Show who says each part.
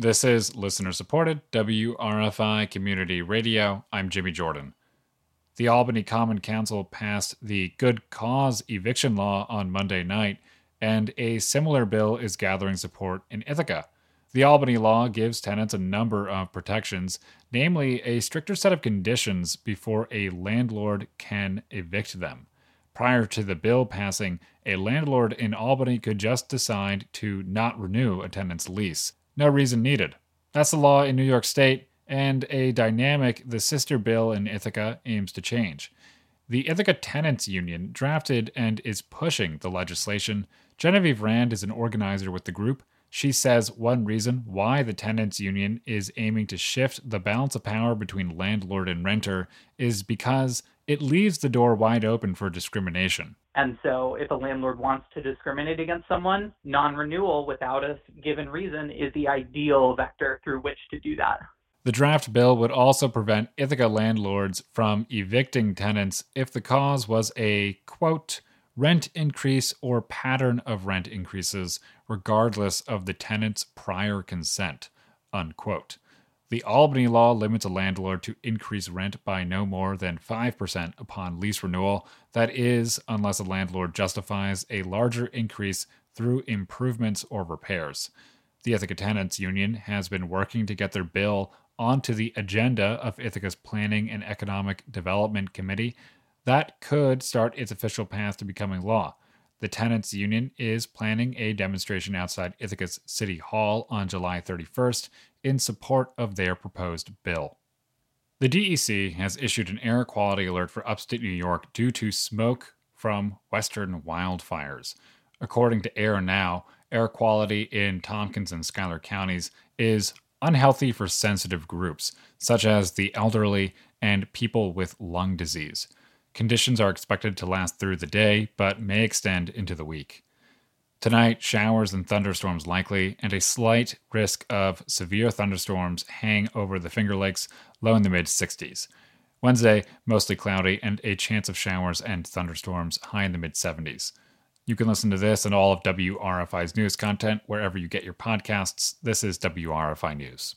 Speaker 1: This is listener supported WRFI Community Radio. I'm Jimmy Jordan. The Albany Common Council passed the Good Cause Eviction Law on Monday night, and a similar bill is gathering support in Ithaca. The Albany law gives tenants a number of protections, namely a stricter set of conditions before a landlord can evict them. Prior to the bill passing, a landlord in Albany could just decide to not renew a tenant's lease. No reason needed. That's the law in New York State, and a dynamic the sister bill in Ithaca aims to change. The Ithaca Tenants Union drafted and is pushing the legislation. Genevieve Rand is an organizer with the group. She says one reason why the tenants union is aiming to shift the balance of power between landlord and renter is because it leaves the door wide open for discrimination.
Speaker 2: And so, if a landlord wants to discriminate against someone, non renewal without a given reason is the ideal vector through which to do that.
Speaker 1: The draft bill would also prevent Ithaca landlords from evicting tenants if the cause was a, quote, rent increase or pattern of rent increases, regardless of the tenant's prior consent, unquote. The Albany law limits a landlord to increase rent by no more than 5% upon lease renewal. That is, unless a landlord justifies a larger increase through improvements or repairs. The Ithaca Tenants Union has been working to get their bill onto the agenda of Ithaca's Planning and Economic Development Committee. That could start its official path to becoming law. The tenants union is planning a demonstration outside Ithaca's City Hall on July 31st in support of their proposed bill. The DEC has issued an air quality alert for upstate New York due to smoke from western wildfires. According to Air Now, air quality in Tompkins and Schuyler counties is unhealthy for sensitive groups, such as the elderly and people with lung disease. Conditions are expected to last through the day, but may extend into the week. Tonight, showers and thunderstorms likely, and a slight risk of severe thunderstorms hang over the Finger Lakes, low in the mid 60s. Wednesday, mostly cloudy, and a chance of showers and thunderstorms high in the mid 70s. You can listen to this and all of WRFI's news content wherever you get your podcasts. This is WRFI News.